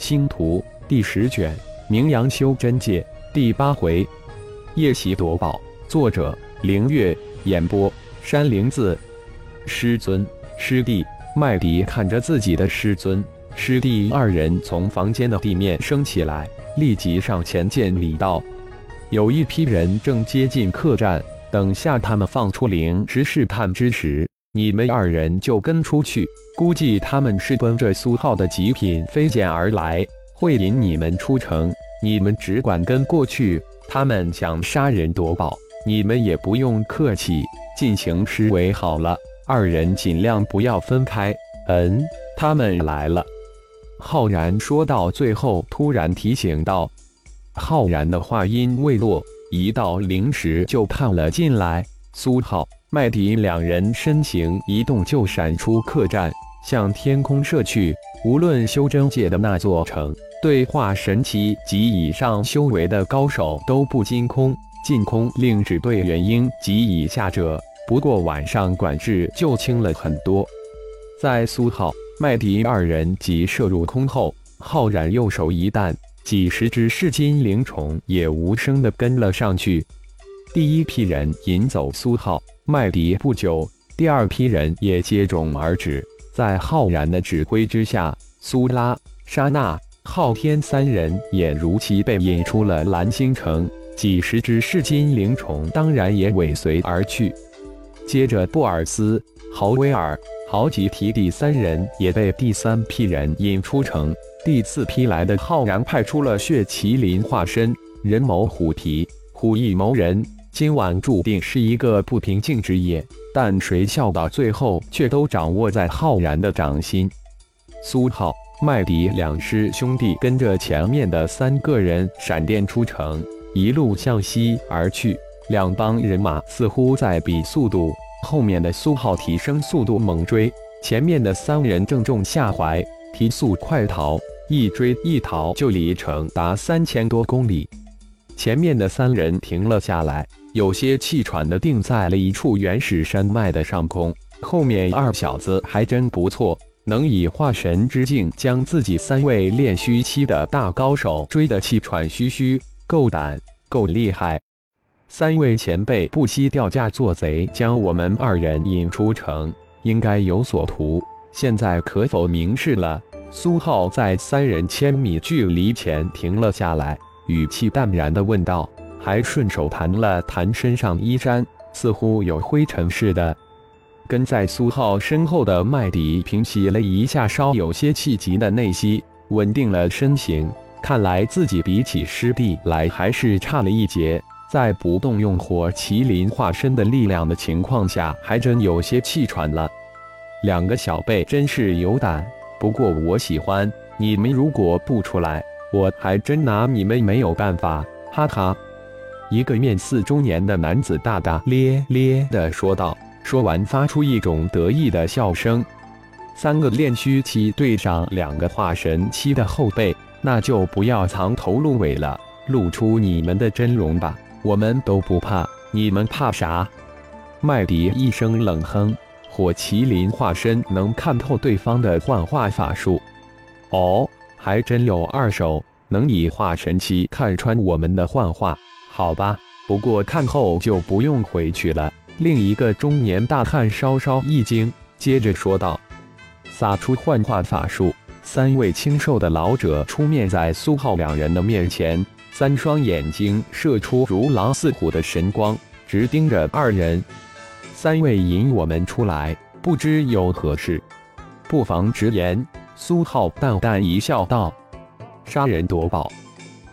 星图第十卷，名扬修真界第八回，夜袭夺宝。作者：凌月。演播：山灵子。师尊，师弟，麦迪看着自己的师尊、师弟二人从房间的地面升起来，立即上前见礼道：“有一批人正接近客栈，等下他们放出灵石试探之时，你们二人就跟出去。”估计他们是奔着苏浩的极品飞剑而来，会引你们出城。你们只管跟过去。他们想杀人夺宝，你们也不用客气，进行施为好了。二人尽量不要分开。嗯，他们来了。浩然说到最后，突然提醒道：“浩然的话音未落，一道灵石就探了进来。苏浩、麦迪两人身形一动，就闪出客栈。”向天空射去，无论修真界的那座城，对化神期及以上修为的高手都不惊空，进空令只对元婴及以下者。不过晚上管制就轻了很多。在苏浩、麦迪二人即射入空后，浩然右手一弹，几十只噬金灵虫也无声地跟了上去。第一批人引走苏浩、麦迪不久，第二批人也接踵而至。在浩然的指挥之下，苏拉、沙娜、昊天三人也如期被引出了蓝星城。几十只噬金灵虫当然也尾随而去。接着，布尔斯、豪威尔、豪吉提第三人也被第三批人引出城。第四批来的浩然派出了血麒麟化身，人谋虎蹄，虎翼谋人。今晚注定是一个不平静之夜。但谁笑到最后，却都掌握在浩然的掌心。苏浩、麦迪两师兄弟跟着前面的三个人闪电出城，一路向西而去。两帮人马似乎在比速度，后面的苏浩提升速度猛追，前面的三人正中下怀，提速快逃，一追一逃就离程达三千多公里。前面的三人停了下来。有些气喘的定在了一处原始山脉的上空。后面二小子还真不错，能以化神之境将自己三位炼虚期的大高手追得气喘吁吁，够胆，够厉害。三位前辈不惜掉价做贼，将我们二人引出城，应该有所图。现在可否明示了？苏浩在三人千米距离前停了下来，语气淡然地问道。还顺手弹了弹身上衣衫，似乎有灰尘似的。跟在苏浩身后的麦迪平息了一下稍有些气急的内息，稳定了身形。看来自己比起师弟来还是差了一截，在不动用火麒麟化身的力量的情况下，还真有些气喘了。两个小辈真是有胆，不过我喜欢你们。如果不出来，我还真拿你们没有办法。哈哈。一个面似中年的男子大大咧咧地说道，说完发出一种得意的笑声。三个炼虚期对上两个化神期的后辈，那就不要藏头露尾了，露出你们的真容吧。我们都不怕，你们怕啥？麦迪一声冷哼，火麒麟化身能看透对方的幻化法术。哦，还真有二手，能以化神期看穿我们的幻化。好吧，不过看后就不用回去了。另一个中年大汉稍稍一惊，接着说道：“撒出幻化法术。”三位清瘦的老者出面在苏浩两人的面前，三双眼睛射出如狼似虎的神光，直盯着二人。三位引我们出来，不知有何事，不妨直言。苏浩淡淡一笑，道：“杀人夺宝。”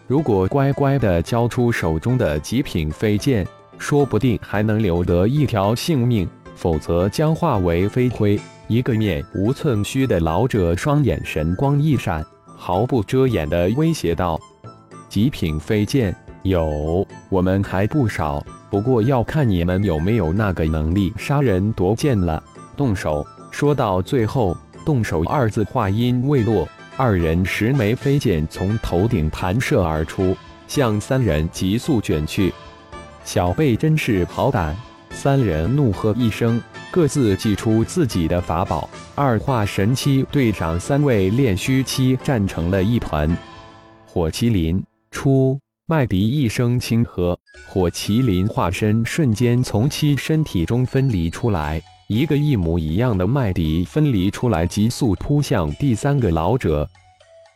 如果乖乖地交出手中的极品飞剑，说不定还能留得一条性命；否则将化为飞灰。一个面无寸须的老者双眼神光一闪，毫不遮掩地威胁道：“极品飞剑有，我们还不少，不过要看你们有没有那个能力杀人夺剑了。动手！”说到最后，“动手”二字话音未落。二人十枚飞剑从头顶弹射而出，向三人急速卷去。小贝真是好胆，三人怒喝一声，各自祭出自己的法宝。二化神期对上三位炼虚期，战成了一团。火麒麟出，麦迪一声轻喝，火麒麟化身瞬间从其身体中分离出来，一个一模一样的麦迪分离出来，急速扑向第三个老者。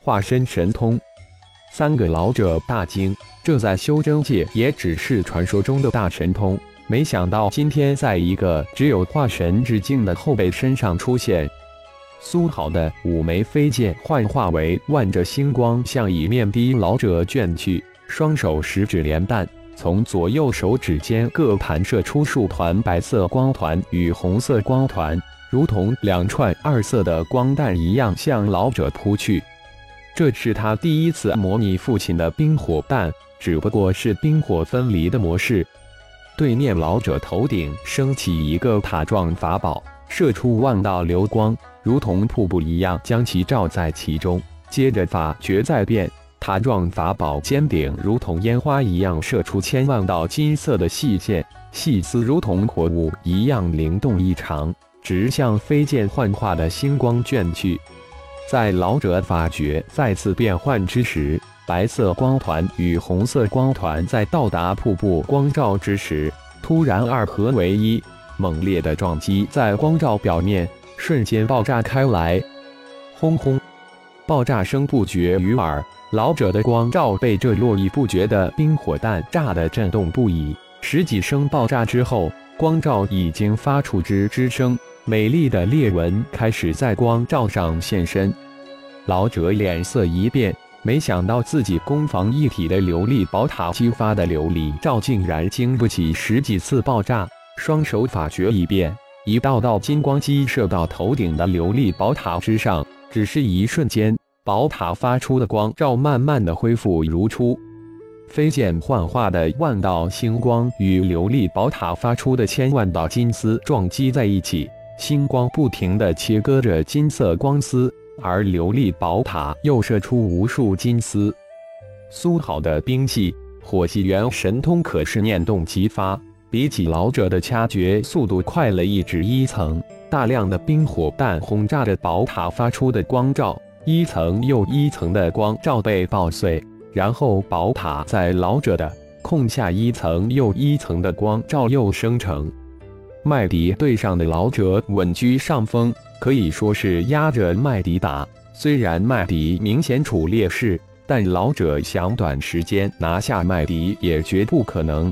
化身神通，三个老者大惊，这在修真界也只是传说中的大神通。没想到今天在一个只有化神之境的后辈身上出现，苏好的五枚飞剑幻化为万着星光，向一面的老者卷去。双手十指连弹，从左右手指间各弹射出数团白色光团与红色光团，如同两串二色的光弹一样向老者扑去。这是他第一次模拟父亲的冰火弹，只不过是冰火分离的模式。对面老者头顶升起一个塔状法宝，射出万道流光，如同瀑布一样将其罩在其中。接着法诀再变，塔状法宝尖顶如同烟花一样射出千万道金色的细线，细丝如同火雾一样灵动异常，直向飞剑幻化的星光卷去。在老者法诀再次变换之时。白色光团与红色光团在到达瀑布光照之时，突然二合为一，猛烈的撞击在光照表面瞬间爆炸开来。轰轰，爆炸声不绝于耳。老者的光照被这络绎不绝的冰火弹炸得震动不已。十几声爆炸之后，光照已经发出吱吱声，美丽的裂纹开始在光照上现身。老者脸色一变。没想到自己攻防一体的琉璃宝塔激发的琉璃罩竟然经不起十几次爆炸，双手法诀一变，一道道金光击射到头顶的琉璃宝塔之上。只是一瞬间，宝塔发出的光照慢慢的恢复如初。飞剑幻化的万道星光与琉璃宝塔发出的千万道金丝撞击在一起，星光不停的切割着金色光丝。而琉璃宝塔又射出无数金丝。苏好的兵器火系元神通可是念动即发，比起老者的掐诀速度快了一指一层。大量的冰火弹轰炸着宝塔发出的光照，一层又一层的光照被爆碎，然后宝塔在老者的控下一层又一层的光照又生成。麦迪对上的老者稳居上风。可以说是压着麦迪打，虽然麦迪明显处劣势，但老者想短时间拿下麦迪也绝不可能。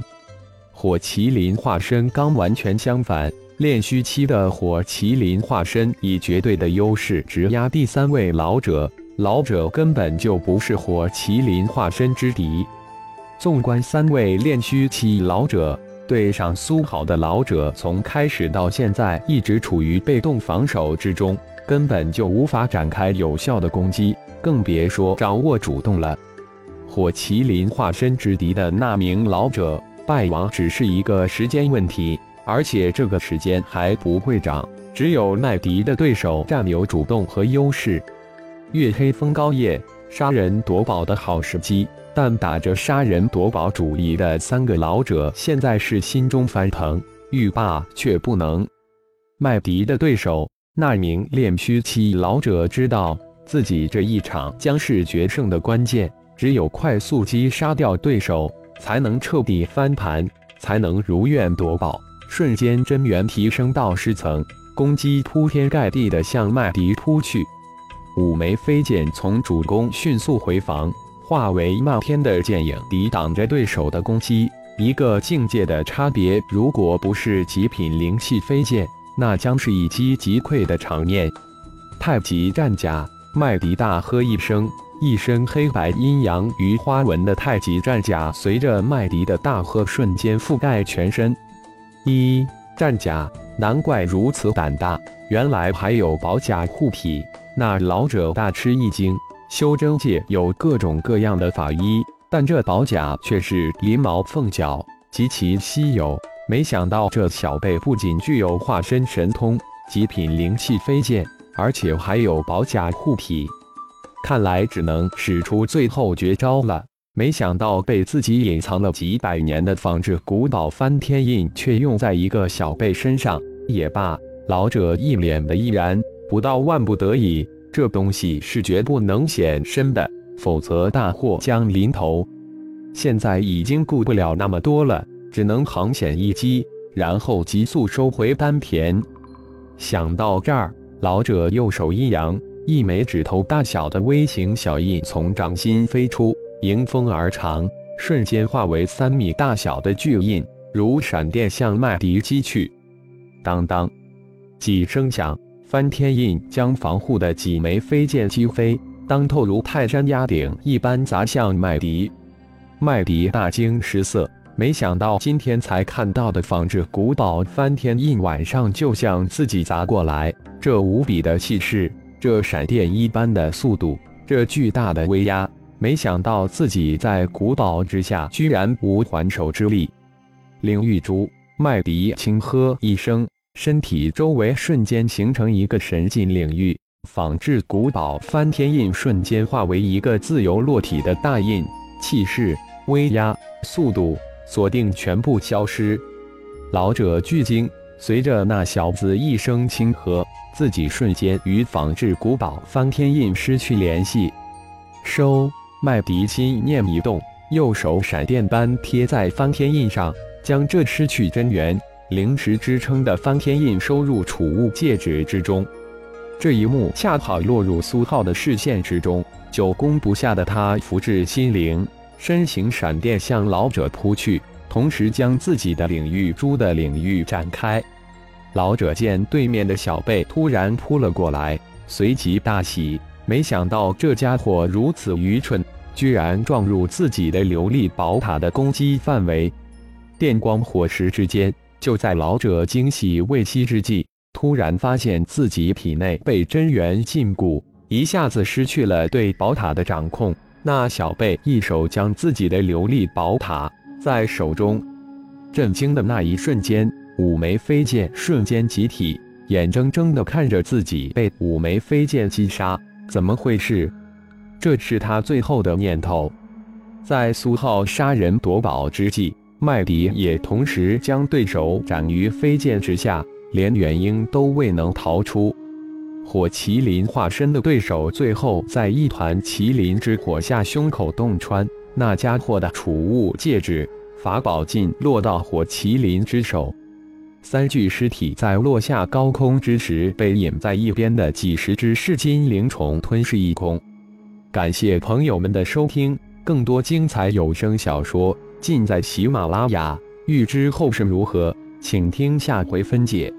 火麒麟化身刚完全相反，炼虚期的火麒麟化身以绝对的优势直压第三位老者，老者根本就不是火麒麟化身之敌。纵观三位炼虚期老者。对上苏好的老者，从开始到现在一直处于被动防守之中，根本就无法展开有效的攻击，更别说掌握主动了。火麒麟化身之敌的那名老者败亡只是一个时间问题，而且这个时间还不会长，只有麦迪的对手占有主动和优势。月黑风高夜，杀人夺宝的好时机。但打着杀人夺宝主意的三个老者，现在是心中翻腾，欲罢却不能。麦迪的对手那名炼虚期老者知道自己这一场将是决胜的关键，只有快速击杀掉对手，才能彻底翻盘，才能如愿夺宝。瞬间真元提升到十层，攻击铺天盖地的向麦迪扑去。五枚飞剑从主攻迅速回防。化为漫天的剑影，抵挡着对手的攻击。一个境界的差别，如果不是极品灵气飞剑，那将是一击即溃的场面。太极战甲，麦迪大喝一声，一身黑白阴阳鱼花纹的太极战甲随着麦迪的大喝瞬间覆盖全身。一战甲，难怪如此胆大，原来还有宝甲护体。那老者大吃一惊。修真界有各种各样的法衣，但这宝甲却是鳞毛凤角，极其稀有。没想到这小辈不仅具有化身神通、极品灵气飞剑，而且还有宝甲护体。看来只能使出最后绝招了。没想到被自己隐藏了几百年的仿制古堡翻天印，却用在一个小辈身上。也罢，老者一脸的毅然，不到万不得已，这东西是绝不能显身的，否则大祸将临头。现在已经顾不了那么多了，只能航险一击，然后急速收回丹田。想到这儿，老者右手一扬，一枚指头大小的微型小印从掌心飞出。迎风而长，瞬间化为三米大小的巨印，如闪电向麦迪击去。当当，几声响，翻天印将防护的几枚飞剑击飞，当透如泰山压顶一般砸向麦迪。麦迪大惊失色，没想到今天才看到的仿制古堡翻天印，晚上就向自己砸过来。这无比的气势，这闪电一般的速度，这巨大的威压。没想到自己在古堡之下居然无还手之力。领域珠，麦迪轻喝一声，身体周围瞬间形成一个神境领域，仿制古堡翻天印瞬间化为一个自由落体的大印，气势、威压、速度、锁定全部消失。老者巨惊，随着那小子一声轻喝，自己瞬间与仿制古堡翻天印失去联系。收。麦迪心念一动，右手闪电般贴在翻天印上，将这失去真元灵石支撑的翻天印收入储物戒指之中。这一幕恰好落入苏浩的视线之中，久攻不下的他福至心灵，身形闪电向老者扑去，同时将自己的领域珠的领域展开。老者见对面的小贝突然扑了过来，随即大喜。没想到这家伙如此愚蠢，居然撞入自己的琉璃宝塔的攻击范围。电光火石之间，就在老者惊喜未息之际，突然发现自己体内被真元禁锢，一下子失去了对宝塔的掌控。那小贝一手将自己的琉璃宝塔在手中，震惊的那一瞬间，五枚飞剑瞬间集体，眼睁睁地看着自己被五枚飞剑击杀。怎么回事？这是他最后的念头。在苏浩杀人夺宝之际，麦迪也同时将对手斩于飞剑之下，连元婴都未能逃出。火麒麟化身的对手，最后在一团麒麟之火下胸口洞穿，那家伙的储物戒指、法宝尽落到火麒麟之手。三具尸体在落下高空之时，被隐在一边的几十只噬金灵虫吞噬一空。感谢朋友们的收听，更多精彩有声小说尽在喜马拉雅。欲知后事如何，请听下回分解。